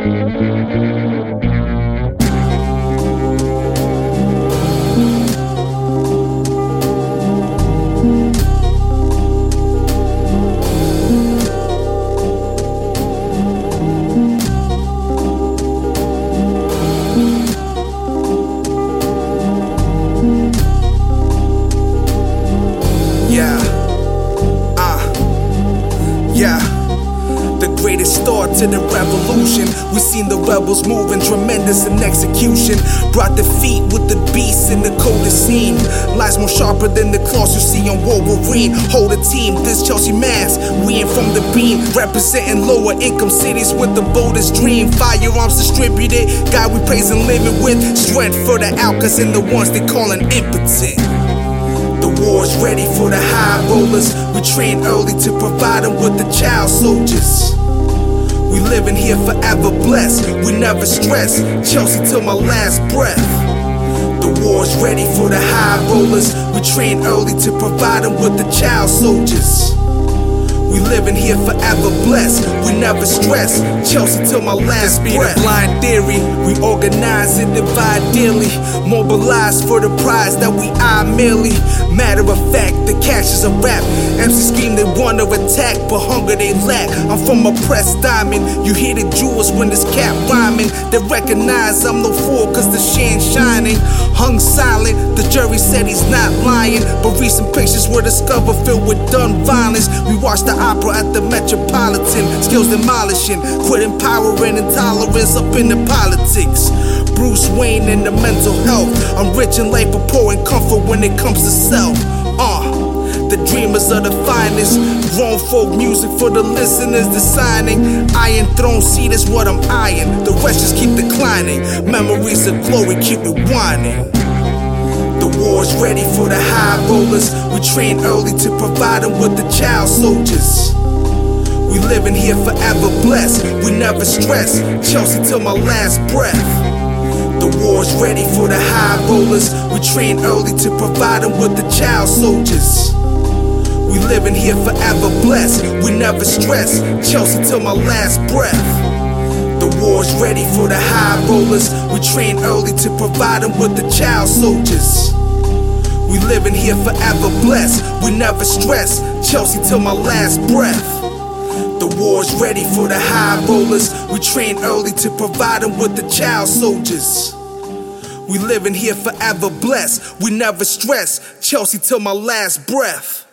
Yeah. Uh. Yeah. The greatest start to the revolution. We seen the rebels moving tremendous in execution. Brought defeat with the beast in the coldest scene. Lies more sharper than the claws you see on Wolverine. Hold a team, this Chelsea mass. We ain't from the beam. Representing lower income cities with the boldest dream. Firearms distributed. God we praise and living with. Strength for the outcasts and the ones they callin' impotent. The war's ready for the high rollers. We train early to provide them with the child soldiers. We living here forever blessed. We never stress. Chelsea till my last breath. The war's ready for the high rollers. We train early to provide them with the child soldiers. We living here forever blessed. We never stress. Chelsea till my last be the breath. Blind theory. We organize and divide daily. Mobilize for the prize that we eye merely. Matter of fact, the cash is a rap. MC scheme they wanna attack, but hunger they lack. I'm from a pressed diamond. You hear the jewels when this cap rhyming. They recognize I'm no fool cause the shine shining. Hung silent, the jury said he's not lying. But recent pictures were discovered filled with done violence. We watched the opera at the Metropolitan. Skills demolishing, quit empowering intolerance up in the politics. Bruce Wayne in the mental health. I'm rich in life, but poor in comfort when it comes to self. Uh, the dreamers are the finest. Grown folk music for the listeners designing. Iron throne seat is what I'm eyeing. The rest just keep declining. Memories of glory keep rewinding. The war's ready for the high rollers. We train early to provide them with the child soldiers. We living here forever blessed. We never stress. Chelsea till my last breath. The war's ready for the high rollers. We train early to provide them with the child soldiers. We living here forever blessed. We never stress. Chelsea till my last breath. The war's ready for the high rollers. We train early to provide them with the child soldiers. We living here forever blessed. We never stress. Chelsea till my last breath. The war's ready for the high rollers. We train early to provide them with the child soldiers. We living here forever blessed. We never stress. Chelsea till my last breath.